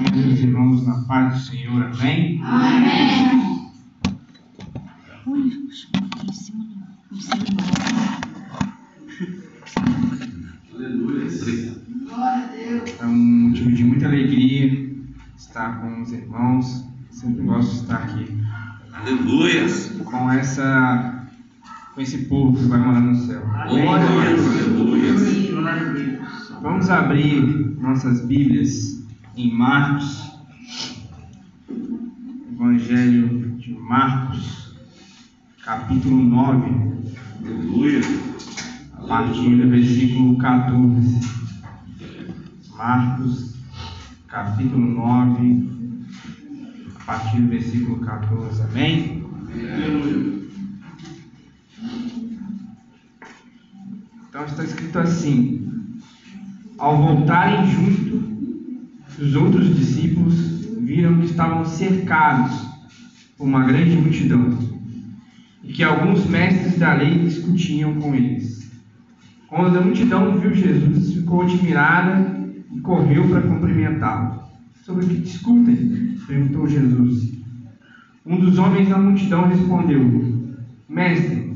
Meus irmãos, na paz do Senhor, amém? Amém. É um motivo de muita alegria estar com os irmãos. Sempre gosto de estar aqui Aleluia. com essa com esse povo que vai morar no céu. Aleluia. Vamos abrir nossas Bíblias em Marcos, Evangelho de Marcos, capítulo 9, Aleluia. a partir do versículo 14. Marcos, capítulo 9, a partir do versículo 14. Amém? Então está escrito assim: Ao voltarem junto, os outros discípulos viram que estavam cercados por uma grande multidão e que alguns mestres da lei discutiam com eles. Quando a multidão viu Jesus, ficou admirada e correu para cumprimentá-lo. Sobre o que discutem? perguntou Jesus. Um dos homens da multidão respondeu: Mestre,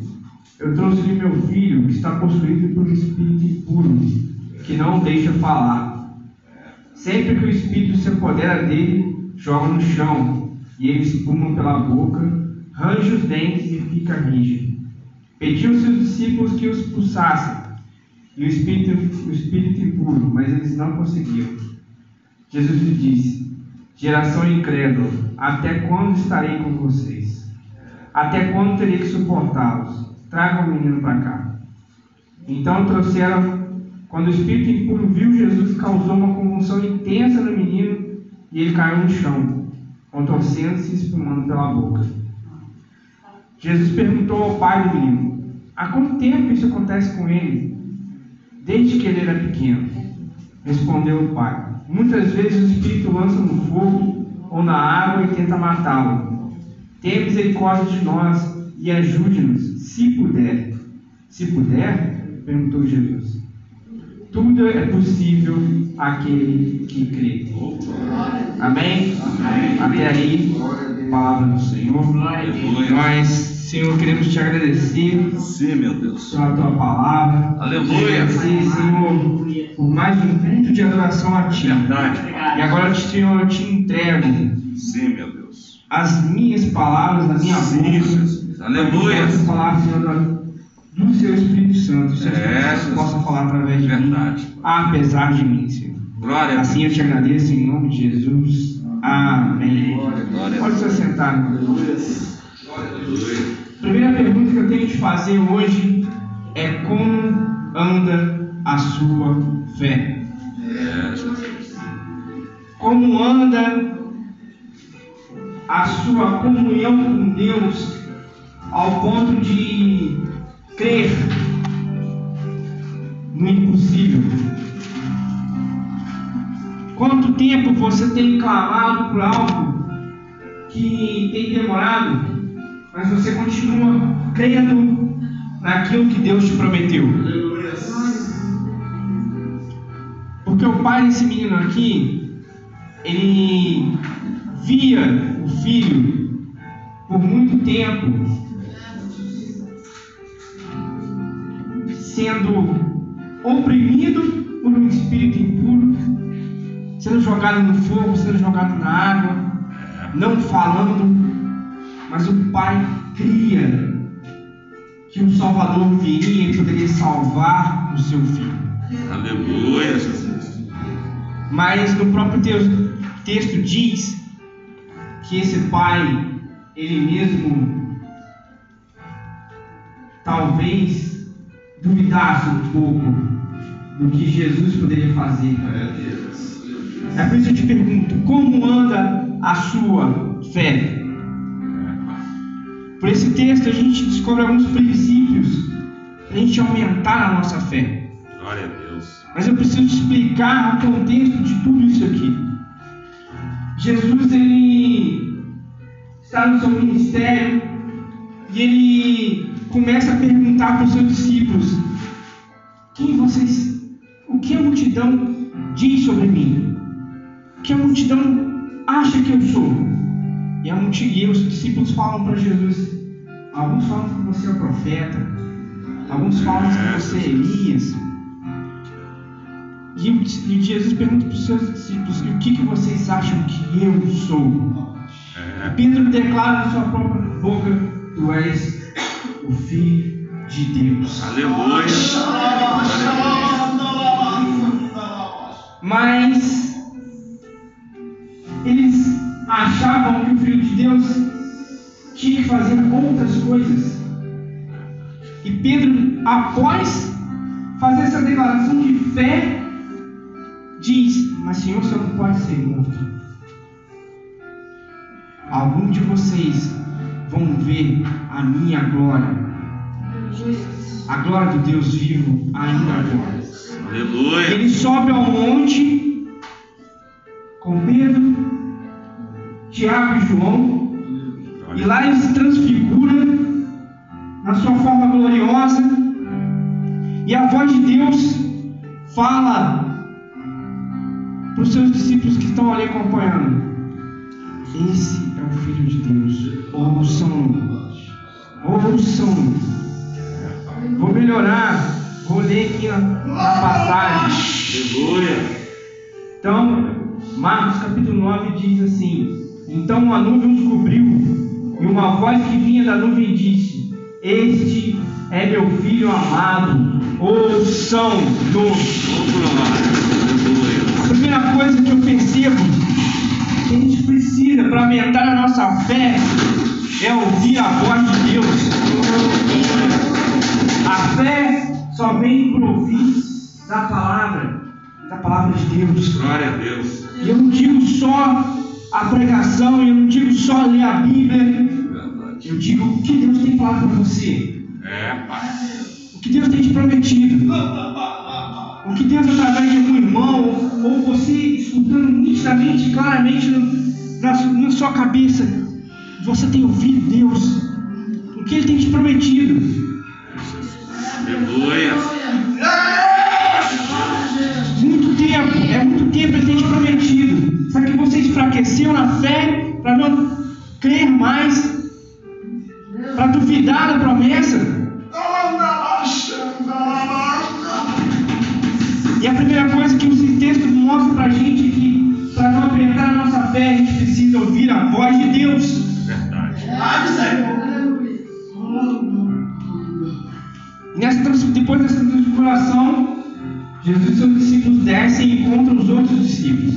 eu trouxe-lhe meu filho que está possuído por um espírito impuro, que não deixa falar. Sempre que o espírito se apodera dele, joga no chão, e ele espuma pela boca, range os dentes e fica rígido. Pediu aos seus discípulos que os expulsassem, e o espírito, o espírito impuro, mas eles não conseguiam. Jesus lhe disse: Geração incrédula, até quando estarei com vocês? Até quando terei que suportá-los? Tragam o menino para cá. Então trouxeram. Quando o espírito impuro viu Jesus, causou uma convulsão intensa no menino e ele caiu no chão, contorcendo-se e espumando pela boca. Jesus perguntou ao pai do menino: Há quanto tempo isso acontece com ele? Desde que ele era pequeno. Respondeu o pai: Muitas vezes o espírito lança no fogo ou na água e tenta matá-lo. Tenha misericórdia de nós e ajude-nos, se puder. Se puder? perguntou Jesus. Tudo é possível àquele que crê. Amém? Até aí, palavra do Senhor. Nós, Senhor, queremos te agradecer Sim, meu Deus. pela tua palavra. Aleluia. Agradecer, Senhor, por mais um culto de adoração a ti. Verdade. E agora, Senhor, eu te entrego Sim, meu Deus. as minhas palavras da minha Sim, boca. Jesus. Aleluia. As palavras, Senhor, do seu Espírito Santo. O seu É, Espírito possa falar através de Verdade. mim, apesar de mim, Senhor. Glória Deus. Assim eu te agradeço em nome de Jesus. Amém. Glória a Pode se Deus. assentar, meu Deus. Aleluia. A primeira pergunta que eu tenho que te fazer hoje é como anda a sua fé? Como anda a sua comunhão com Deus ao ponto de crer no impossível? Quanto tempo você tem clamado por algo que tem demorado, mas você continua crendo naquilo que Deus te prometeu? Porque o pai desse menino aqui, ele via o filho por muito tempo sendo oprimido por um espírito impuro, sendo jogado no fogo, sendo jogado na água, não falando, mas o pai cria que um Salvador viria e poderia salvar o seu filho. Aleluia, Jesus. Mas no próprio texto, texto diz que esse pai, ele mesmo, talvez duvidasse um pouco do que Jesus poderia fazer. É por isso que eu te pergunto: como anda a sua fé? Por esse texto a gente descobre alguns princípios para a gente aumentar a nossa fé. Glória a Deus. Mas eu preciso te explicar o contexto de tudo isso aqui. Jesus ele está no seu ministério e ele começa a perguntar para os seus discípulos: quem vocês, o que a multidão diz sobre mim? que a multidão acha que eu sou? E, a multi... e os discípulos falam para Jesus: alguns falam que você é o profeta, alguns falam que você é Elias. E, e Jesus pergunta para os seus discípulos: e o que, que vocês acham que eu sou? É. Pedro declara na sua própria boca: Tu és o Filho de Deus. Aleluia. Mas eles achavam que o Filho de Deus tinha que fazer outras coisas. E Pedro, após fazer essa declaração de fé, diz: Mas Senhor, você não pode ser morto. Algum de vocês vão ver a minha glória, a glória do Deus vivo ainda agora. Aleluia. Ele sobe ao monte com Pedro, Tiago e João, e lá ele se transfigura na sua forma gloriosa, e a voz de Deus fala para os seus discípulos que estão ali acompanhando: Esse é o Filho de Deus, ouçam-no, ouçam-no. Vou melhorar, vou ler aqui na, na passagem. Aleluia. Então, Marcos capítulo 9 diz assim: Então uma nuvem os cobriu, e uma voz que vinha da nuvem disse: Este é meu filho amado, ouçam-no. A primeira coisa que eu percebo a aumentar a nossa fé é ouvir a voz de Deus. A fé só vem por ouvir da palavra, da palavra de Deus. Glória a Deus. E eu não digo só a pregação, eu não digo só ler a Bíblia, eu digo o que Deus tem falado para você, É, Pai. o que Deus tem te prometido, o que Deus, através de um irmão, ou você escutando nitidamente, claramente no- na, na sua cabeça, você tem ouvido Deus, o que Ele tem te prometido. Aleluia. Muito tempo, é muito tempo Ele tem te prometido. Só que você enfraqueceu na fé para não crer mais, para duvidar da promessa. E a primeira coisa que esse texto mostra para a gente é que para não aumentar a nossa fé, a gente precisa ouvir a voz de Deus. Verdade. E nessa, depois dessa transfiguração, Jesus e seus discípulos descem e encontram os outros discípulos.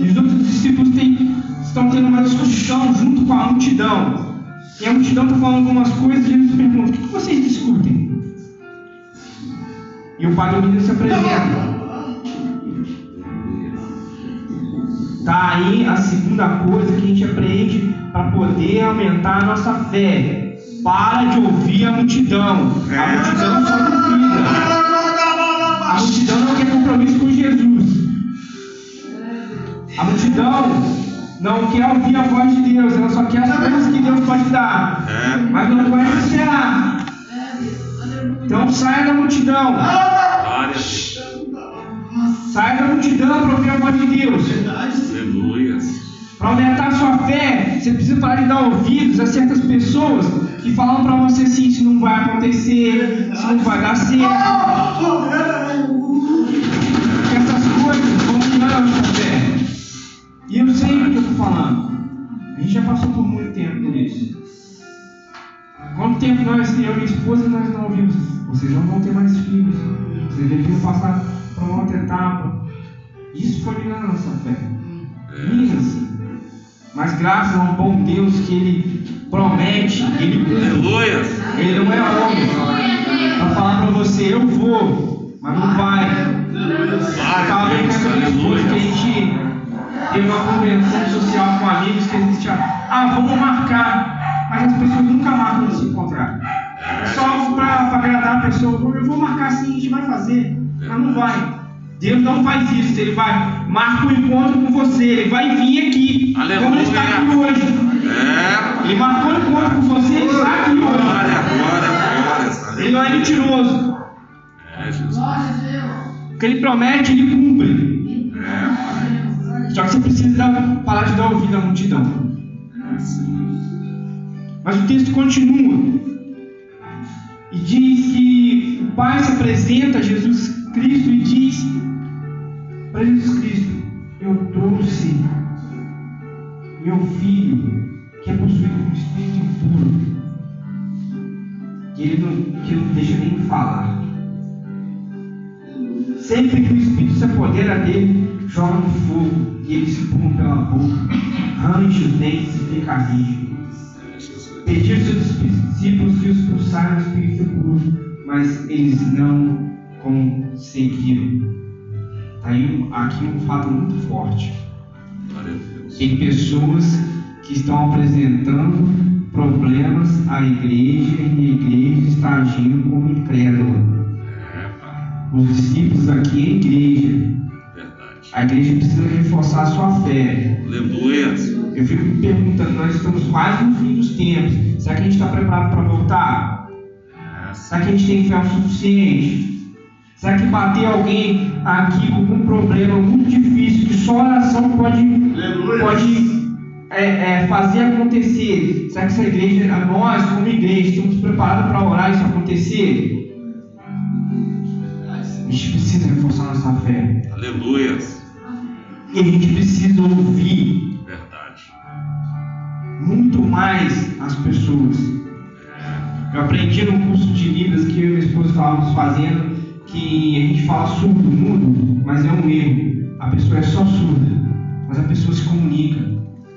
E os outros discípulos têm- estão tendo uma discussão junto com a multidão. E a multidão está falando algumas coisas e Jesus pergunta: o que vocês discutem? E o pai do menino se apresenta. Tá aí a segunda coisa que a gente aprende para poder aumentar a nossa fé. Para de ouvir a multidão. A multidão só duvida. A multidão não quer compromisso com Jesus. A multidão não quer ouvir a voz de Deus. Ela só quer as coisas que Deus pode dar. É. Mas não vai esperar. Então saia da multidão. Para ouvir a voz de Deus. Aleluia. Para aumentar a sua fé, você precisa parar de dar ouvidos a certas pessoas que falam para você assim: isso não vai acontecer, isso não vai dar certo. Que essas coisas vão tirar a sua fé. E eu sei o que eu estou falando. A gente já passou por muito tempo por isso. Quanto tempo nós, eu e minha esposa, nós não ouvimos? Vocês não vão ter mais filhos. Vocês deveriam passar por uma outra etapa. Isso foi minando a nossa fé. Minas. Mas graças a um bom Deus que Ele promete, Ele. Aleluia. Ele não é homem para falar para você, eu vou, mas não vai. Estava bem com a minha esposa que a gente teve uma convenção social com amigos que a gente tinha, ah, vamos marcar, mas as pessoas nunca marcam de se encontrar. Só para agradar a pessoa, eu vou marcar sim, a gente vai fazer, mas não vai. Deus não faz isso, ele vai, marca um encontro com você, ele vai vir aqui, como ele está aqui hoje. É. Ele marcou um encontro com você, ele está aqui hoje. Glória, glória, glória. Ele não é mentiroso. É, Jesus. O que ele promete, ele cumpre. É, Pai. Só que você precisa parar de dar ouvido à multidão. É, Senhor. Mas o texto continua e diz que o Pai se apresenta a Jesus Cristo e diz para Jesus Cristo: Eu trouxe meu filho que é possuído por espírito impuro, que ele não, que não deixa nem falar. Sempre que o espírito se apodera dele, joga no fogo e ele se pula pela boca, range os dentes e fica rígido. Pediu seus discípulos que expulsaram do espírito impuro, mas eles não conseguiram. Tá aí aqui um fato muito forte. Tem pessoas que estão apresentando problemas à igreja e a igreja está agindo como incrédula. É. Os discípulos aqui é a igreja. A igreja precisa reforçar a sua fé. Aleluia. Eu fico me perguntando, nós estamos quase no fim dos tempos. Será que a gente está preparado para voltar? É, Será que a gente tem fé o suficiente? Será que bater alguém aqui com um problema muito difícil, que só a oração pode, pode é, é, fazer acontecer? Será que essa igreja, nós como igreja, estamos preparados para orar isso acontecer? A gente precisa reforçar nossa fé. Aleluia. E a gente precisa ouvir Verdade. muito mais as pessoas. Eu aprendi no curso de Libras que eu e minha esposa estávamos fazendo que a gente fala surdo mudo, mas é um erro. A pessoa é só surda, mas a pessoa se comunica.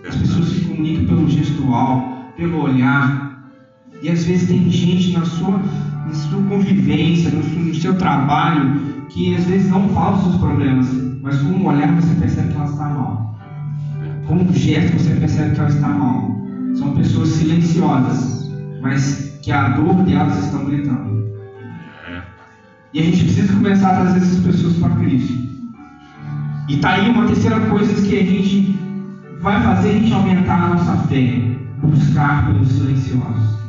As pessoas se comunicam pelo gestual, pelo olhar. E às vezes tem gente na sua, na sua convivência, no, seu- no seu trabalho, que às vezes não fala os seus problemas, mas com o olhar você percebe que ela está mal. Com um gesto você percebe que ela está mal. São pessoas silenciosas, mas que a dor delas estão gritando. E a gente precisa começar a trazer essas pessoas para Cristo. E tá aí uma terceira coisa que a gente vai fazer a gente aumentar a nossa fé, buscar pelos silenciosos.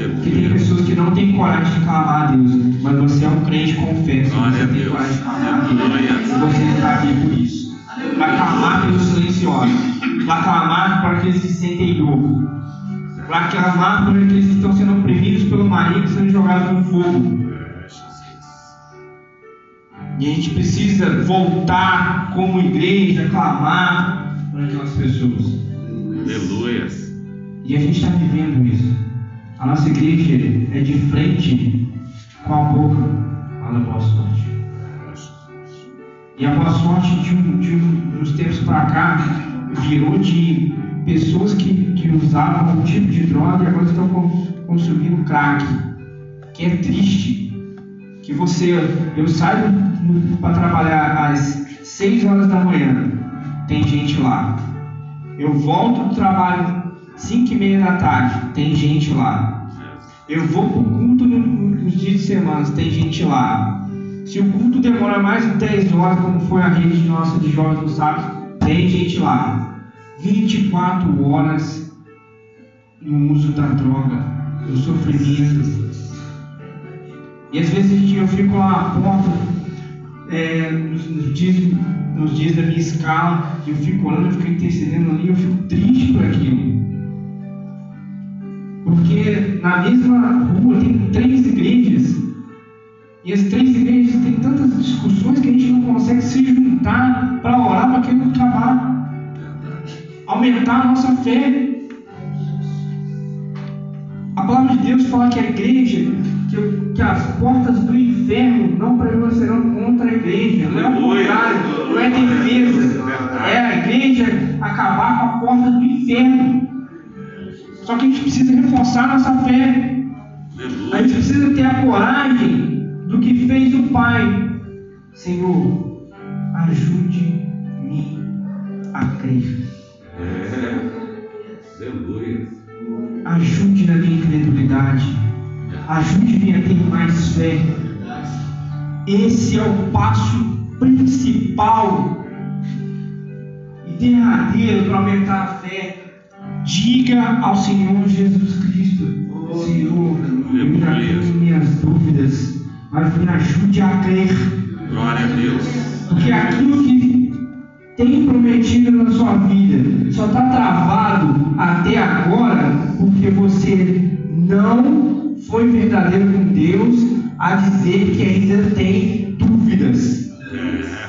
é, Porque tem pessoas que não têm coragem de clamar a Deus, mas você é um crente confesso, você tem coragem de clamar a Deus, e você está aqui por isso. Vai clamar pelos silenciosos, vai clamar para aqueles que sentem dor, vai clamar por aqueles que estão sendo oprimidos pelo marido e sendo jogados no fogo. E a gente precisa voltar como igreja, clamar por aquelas pessoas. Aleluia. E a gente está vivendo isso. A nossa igreja é de frente com a boca fala boa sorte. E a boa sorte de, um, de um, uns tempos para cá virou de pessoas que, que usavam um tipo de droga e agora estão consumindo crack. Que é triste. Que você, eu saio para trabalhar às 6 horas da manhã, tem gente lá. Eu volto do trabalho 5 e meia da tarde, tem gente lá. Eu vou pro culto no- no- nos dias de semana, tem gente lá. Se o culto demora mais de 10 horas, como foi a rede nossa de jovens no sábado, tem gente lá. 24 horas no uso da droga, no sofrimento. E às vezes eu fico lá porta, é, nos, nos dias, nos dias da minha escala, eu fico orando, eu fico intercedendo ali, eu fico triste por aquilo. Porque na mesma rua tem três igrejas. E as três igrejas têm tantas discussões que a gente não consegue se juntar para orar para aquilo acabar. Aumentar a nossa fé. A palavra de Deus fala que a igreja, que, que as portas do inferno não prevalecerão contra a igreja. Não é o contrário, não é defesa. É a igreja acabar com a porta do inferno. Só que a gente precisa reforçar nossa fé. A gente precisa ter a coragem do que fez o Pai. Senhor, ajude-me a crer. É. Ajude na minha incredulidade. Ajude-me a ter mais fé. Esse é o passo principal e derradeiro para aumentar a fé. Diga ao Senhor Jesus Cristo: Senhor, eu já tenho minhas dúvidas, mas me ajude a crer. Glória a Deus. Porque aquilo que tem prometido na sua vida só está travado até agora porque você não foi verdadeiro com Deus a dizer que ainda tem dúvidas. É.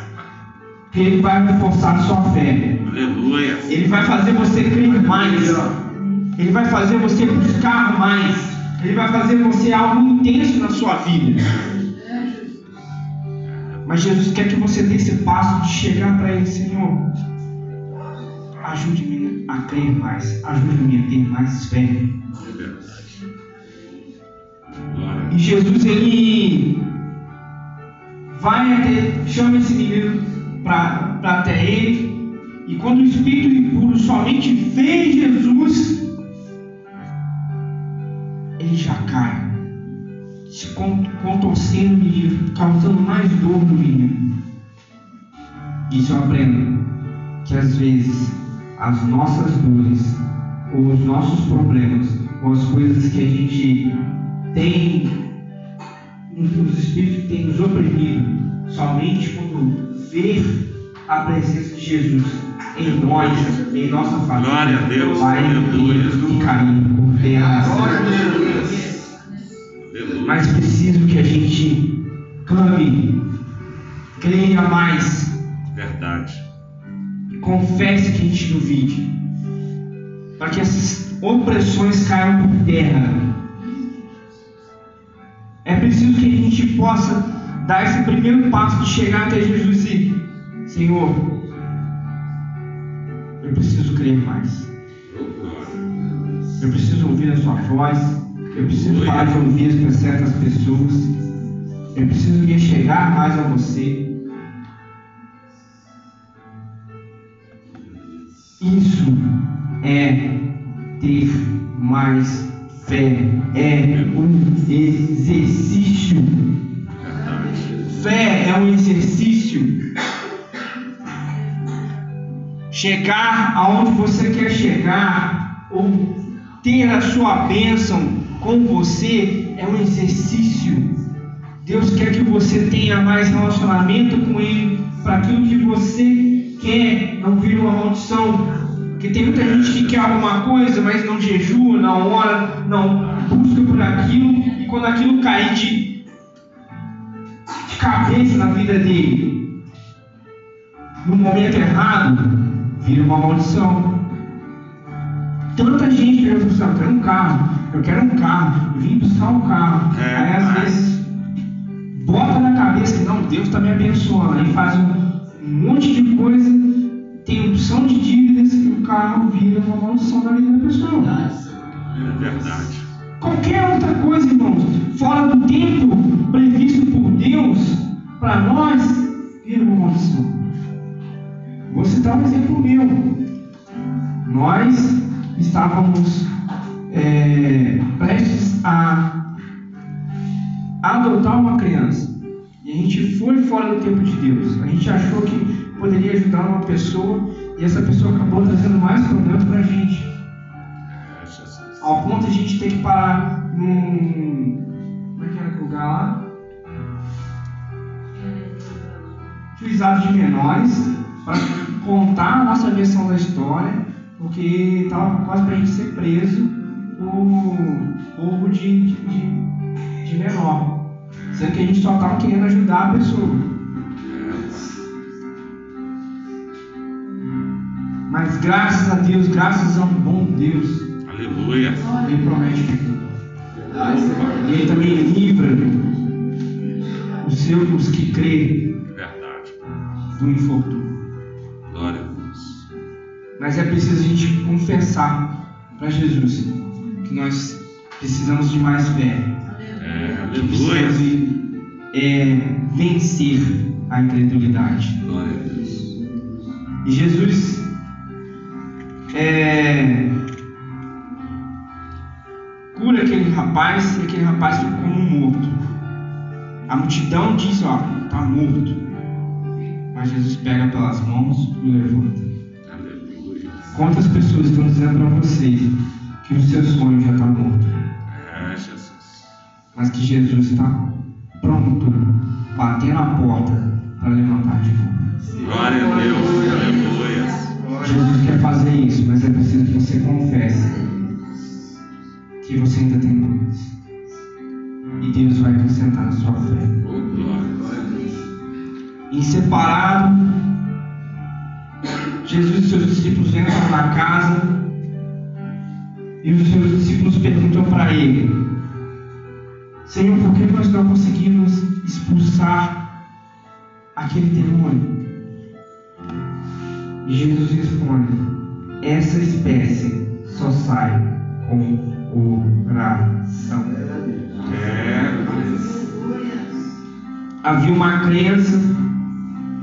Que Ele vai reforçar sua fé. Aleluia. Ele vai fazer você crer mais. Ele vai fazer você buscar mais. Ele vai fazer você algo intenso na sua vida. Mas Jesus quer que você dê esse passo de chegar para Ele, Senhor. Ajude-me a crer mais. Ajude-me a ter mais fé. E Jesus ele vai até, chama esse menino para até ele. E quando o espírito impuro somente vê Jesus, ele já cai, se con- contorcendo e causando mais dor no menino. Isso eu aprendo que às vezes as nossas dores, ou os nossos problemas, ou as coisas que a gente tem, os espíritos têm nos oprimido, somente quando vê a presença de Jesus em nós, em nossa família, Glória a Deus, vai e cair por terra. Aleluia. Mas preciso que a gente clame, creia mais, Verdade. confesse que a gente duvide, para que essas opressões caiam por terra. Preciso que a gente possa dar esse primeiro passo de chegar até Jesus e, Senhor, eu preciso crer mais. Eu preciso ouvir a sua voz. Eu preciso parar de ouvir para certas pessoas. Eu preciso me chegar mais a você. Isso é ter mais fé. É um exercício. Fé é um exercício. Chegar aonde você quer chegar, ou ter a sua bênção com você, é um exercício. Deus quer que você tenha mais relacionamento com Ele, para aquilo que você quer não vir uma maldição. Porque tem muita gente que quer alguma coisa, mas não jejua, não ora, não busca por aquilo, e quando aquilo cair de, de cabeça na vida dele, no momento errado, vira uma maldição. Tanta gente que eu eu quero um carro, eu quero um carro, eu vim buscar um carro. É, Aí às mas- vezes bota na cabeça que não, Deus está me abençoando. Aí faz um, um monte de coisa, carro vira uma maldição na vida da pessoa. É verdade. Qualquer outra coisa, irmãos, fora do tempo previsto por Deus para nós, vira uma maldição. Vou citar um exemplo meu. Nós estávamos é, prestes a adotar uma criança. E a gente foi fora do tempo de Deus. A gente achou que poderia ajudar uma pessoa e essa pessoa acabou trazendo mais problemas para a gente É, ao ponto de a gente ter que parar num. Como é que era aquele lugar lá? Juizado de menores, para contar a nossa versão da história, porque estava quase para a gente ser preso o roubo de, de- de menor. Sendo que a gente só estava querendo ajudar a pessoa. Mas graças a Deus, graças a um bom Deus, Aleluia. ele promete que e ele também livra os seus os que crê Verdade. do infortúnio. Glória a Deus. Mas é preciso a gente confessar para Jesus que nós precisamos de mais fé. É, que aleluia. precisamos de, é, vencer a incredulidade. Glória a Deus. E Jesus é, cura aquele rapaz e aquele rapaz fica como morto. A multidão diz, ó, está morto. Mas Jesus pega pelas mãos e levanta. Quantas pessoas estão dizendo para vocês que o seu sonho já está morto, É, Jesus. mas que Jesus está pronto, batendo a porta para levantar de novo. Glória a Deus. Aleluia. Jesus quer fazer isso, mas é preciso que você confesse que você ainda tem dúvidas. E Deus vai acrescentar na sua fé. Em separado, Jesus e seus discípulos entram na casa e os seus discípulos perguntam para ele: Senhor, por que nós não conseguimos expulsar aquele demônio? E Jesus responde: Essa espécie só sai com oração. É. Havia uma crença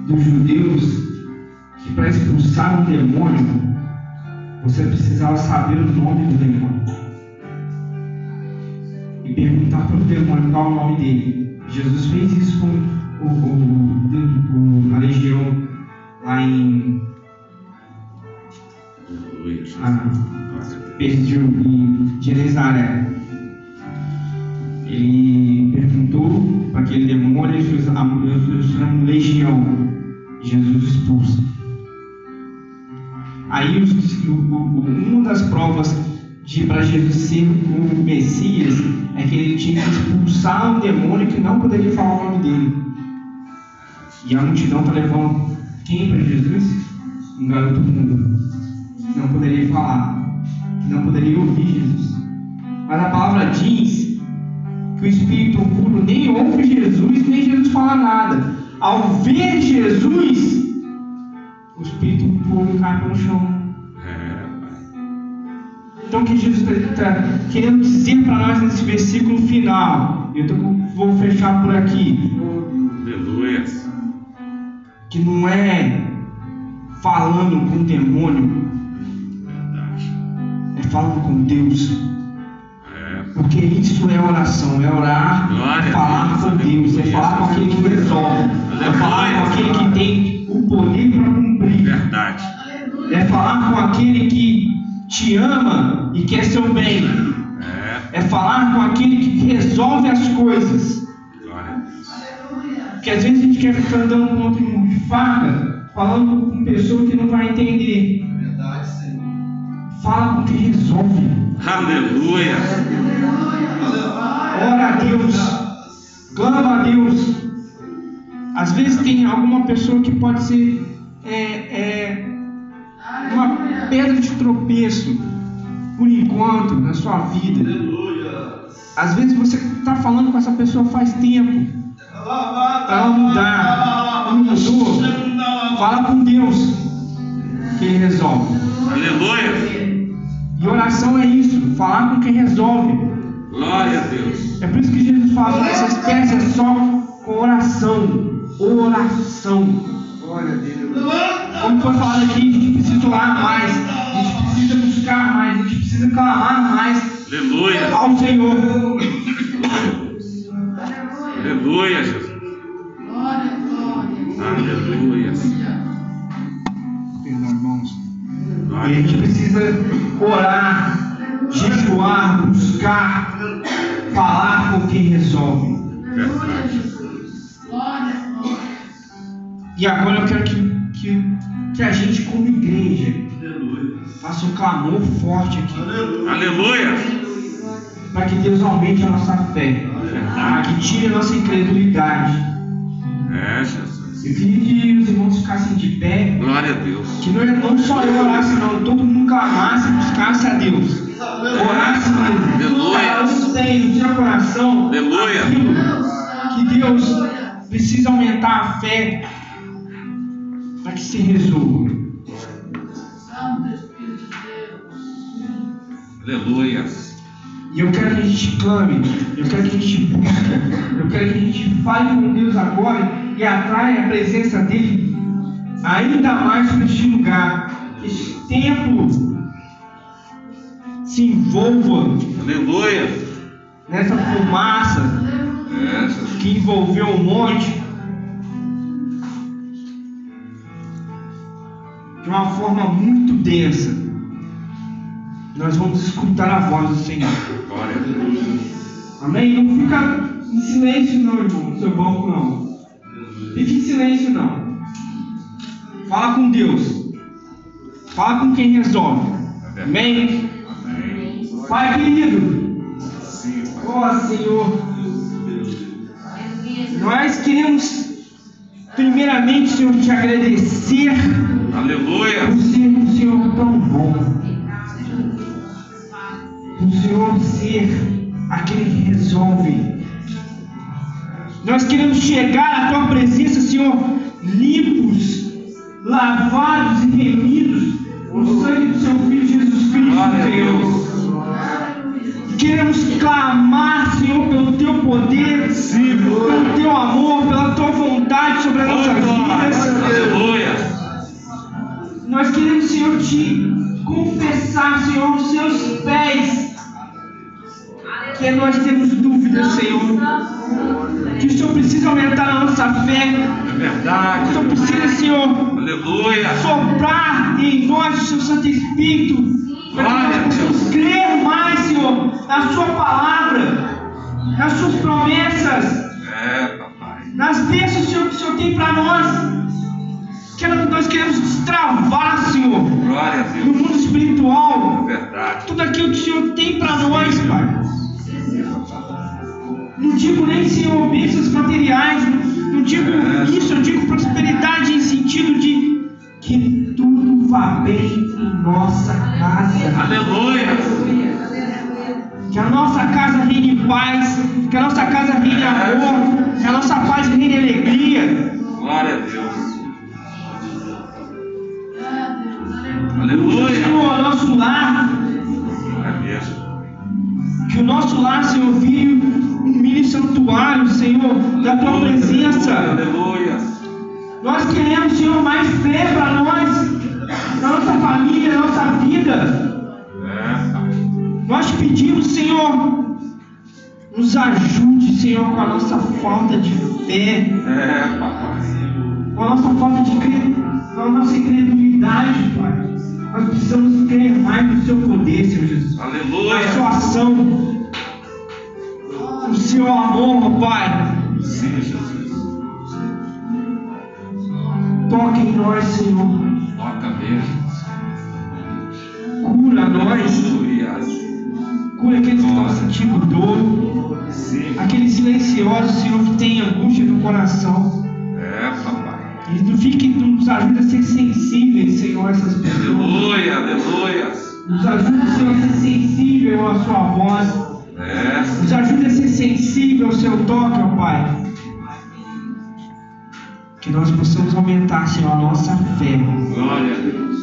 dos judeus que para expulsar um demônio você precisava saber o nome do demônio e perguntar para o demônio qual o nome dele. Jesus fez isso com o, o, o, a legião lá em a Deus. perdiu em Genezaré. Ele perguntou para aquele demônio, ele fez a uma legião. Jesus expulsa. Aí uma das provas de para Jesus ser o Messias é que ele tinha que expulsar um demônio que não poderia falar o nome dele. E a multidão está levando quem para Jesus? Um garoto mudo. Que não poderia falar que não poderia ouvir Jesus. Mas a palavra diz que o espírito puro nem ouve Jesus, nem Jesus fala nada. Ao ver Jesus, o espírito puro cai para o chão. É. Então, o que Jesus está querendo dizer para nós nesse versículo final, eu tô vou fechar por aqui, Aleluia. que não é falando com o demônio, falando com Deus. É. Porque isso é oração, é orar, Glória é falar Deus, com Deus, é falar com aquele que resolve, é falar com aquele que tem o poder para cumprir, Verdade. é falar com aquele que te ama e quer seu bem, É. é falar com aquele que resolve as coisas. Porque às vezes a gente quer ficar andando com outro mão de faca, falando com pessoa que não vai entender. Verdade, Senhor. Fala com quem resolve. Aleluia. Ora a Deus, clama a Deus. Às vezes tem alguma pessoa que pode ser é, é, uma pedra de tropeço por enquanto na sua vida. Aleluia. Às vezes você está falando com essa pessoa faz tempo, para ela mudar, não mudou. Fala com Deus que Ele resolve. Aleluia. E oração é isso, falar com quem resolve. Glória a Deus. É por isso que Jesus fala, essa espécie é só com oração. Oração. Glória a Deus. Como foi falado aqui, a gente precisa orar mais, a gente precisa buscar mais, a gente precisa clamar mais Aleluia. ao Senhor. Aleluia, Jesus. Aleluia. E a gente precisa orar, jejuar, buscar, falar com quem resolve. E agora eu quero que, que, que a gente, como igreja, faça um clamor forte aqui. Aleluia. Aleluia. para que Deus aumente a nossa fé, para que tire a nossa incredulidade. É, Jesus. Eu queria que os irmãos ficassem de pé, Glória a Deus. que não, é- não só eu orasse, não, todo mundo clamasse e buscasse a Deus. Orasse mesmo. Um tem no seu coração Aleluia. aquilo que Deus precisa aumentar a fé para que se resolva. Aleluia. E eu quero que a gente clame, eu quero que a gente busque, eu quero que a gente fale com Deus agora e atraia a presença dele ainda mais para este lugar. Que este templo se envolva Aleluia. nessa fumaça Jesus. que envolveu o monte de uma forma muito densa. Nós vamos escutar a voz do Senhor. Glória a Deus. Amém? Não fica em silêncio não, irmão, no seu banco não. Fique em silêncio não. Fala com Deus. Fala com quem resolve. Amém? Amém. Pai querido, Sim, Pai. ó Senhor, nós queremos primeiramente, Senhor, te agradecer Aleluia. por ser um Senhor tão bom. O Senhor ser aquele que resolve. Nós queremos chegar à tua presença, Senhor, limpos, lavados e remidos no sangue do seu Filho Jesus Cristo. Deus. Queremos clamar, Senhor, pelo teu poder, pelo teu amor, pela tua vontade sobre as nossas vidas. Aleluia. Nós queremos, Senhor, te confessar, Senhor, aos seus pés. Que nós temos dúvidas, Senhor. Que o Senhor precisa aumentar a nossa fé. É O verdade. Senhor precisa, Senhor, Aleluia. soprar em nós o seu Santo Espírito. Para que nós possamos crer mais, Senhor, na Sua palavra, nas Suas promessas, É, papai. nas bênçãos, Senhor, que o Senhor tem para nós. Que nós queremos destravar, Senhor, Glória a no Deus. mundo espiritual. É verdade. Tudo aquilo que o Senhor tem para nós, Pai. Não digo nem, Senhor, bênçãos materiais, não, não digo isso, eu digo prosperidade em sentido de que tudo vá bem em nossa casa. Aleluia. Que a nossa casa reine paz, que a nossa casa reine amor, que a nossa paz reine alegria. Glória a Deus. Aleluia. Senhor, nosso lar, É mesmo. que o nosso lar, Senhor, vire um mini santuário, Senhor, da tua presença. Aleluia. Nós queremos, Senhor, mais fé para nós, na nossa família, na nossa vida. É. Nós pedimos, Senhor, nos ajude, Senhor, com a nossa falta de fé, É, papai. com a nossa falta de cre... com a nossa incredulidade, Pai. Nós precisamos crer mais no Seu poder, Senhor Jesus. Na Aleluia. Sua ação, Seu amor, ó Pai. Sim, Jesus. Toque em nós, Senhor. Toca mesmo. Cura nós. Cura aqueles que estão sentindo dor. Aqueles silenciosos, Senhor, que tem angústia no coração. É, papai. E não fique, nos ajuda a ser sensíveis, Senhor, a essas pessoas. Aleluia, aleluia. Nos ajuda, Senhor, a ser sensível à sua voz. Nos ajuda a ser sensível ao seu toque, ó Pai. Que nós possamos aumentar, Senhor, a nossa fé. glória a Deus.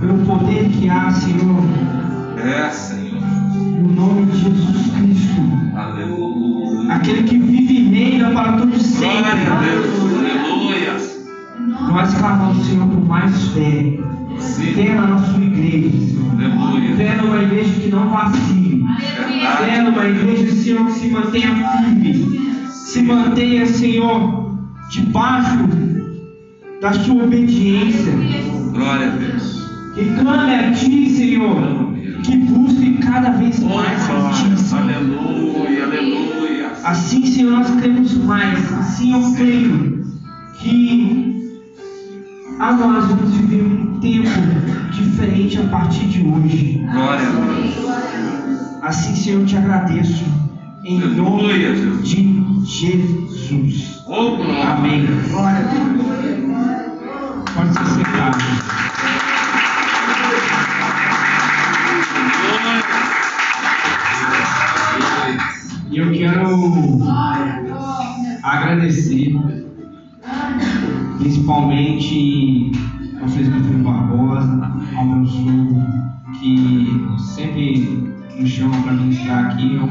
Pelo poder que há, Senhor, É, Senhor. no nome de Jesus Cristo. Aleluia. Aquele que vive e reina para todos sempre. Glória a Deus. Aleluia. Nós clamamos, Senhor, por mais fé. Sim. Fé na sua igreja. Aleluia. Fé numa igreja que não vacile. Numa igreja, Senhor, que se mantenha firme. Se mantenha, Senhor, debaixo da sua obediência. Glória a Deus. Que clame a Ti, Senhor. Que busque cada vez mais a Ti, Senhor. Aleluia, aleluia. Assim, Senhor, nós cremos mais. Assim eu creio que a nós vamos viver um tempo diferente a partir de hoje. Glória a Deus. Assim, Senhor, eu te agradeço. Em nome de Jesus. Oh, glória. Amém. Glória a Deus. Pode ser sentado. E eu quero agradecer, principalmente ao presbítero Barbosa, ao meu sogro, que sempre me chama para ministrar aqui. Eu,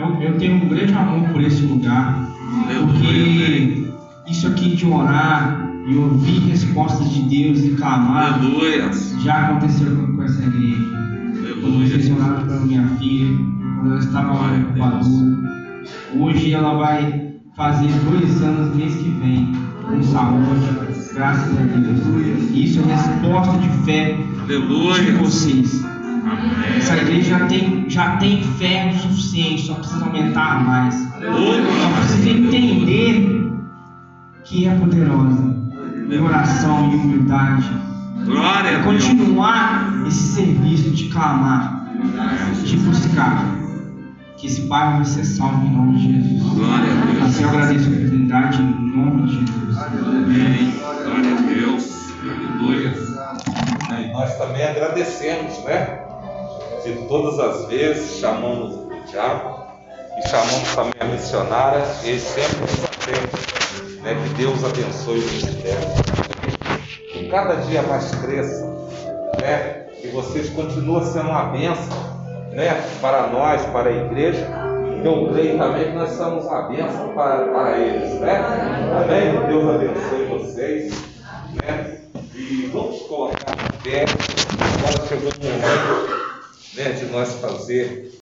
eu, eu tenho um grande amor por esse lugar, porque isso aqui de orar e ouvir respostas de Deus e clamar Aleluia. já aconteceu com essa igreja. Quando vocês oraram pela minha filha, quando ela estava lá em incubadora. Hoje ela vai fazer dois anos mês que vem, com saúde, graças a Deus. Isso é resposta de fé de Aleluia. vocês. Essa Amém. igreja já tem, já tem fé o suficiente, só precisa aumentar mais. Só Aleluia. precisa entender que é poderosa, em oração e humildade. Glória É continuar esse serviço de clamar, de buscar que esse bairro vai ser salvo em nome de Jesus. Glória a Deus. Assim eu agradeço a oportunidade em nome de Jesus. Amém. Glória a Deus. Aleluia. E nós também agradecemos, né? De todas as vezes chamamos o diabo e chamamos também a missionária, eles sempre nos atendem. Né? Que Deus abençoe o ministério. Que cada dia mais cresça, né? Que vocês continuem sendo uma bênção, né? Para nós, para a igreja. Eu creio também que nós somos uma bênção para, para eles, né? Amém? Deus abençoe vocês, né? E vamos colocar em pé. Agora chegou o momento né, de nós fazer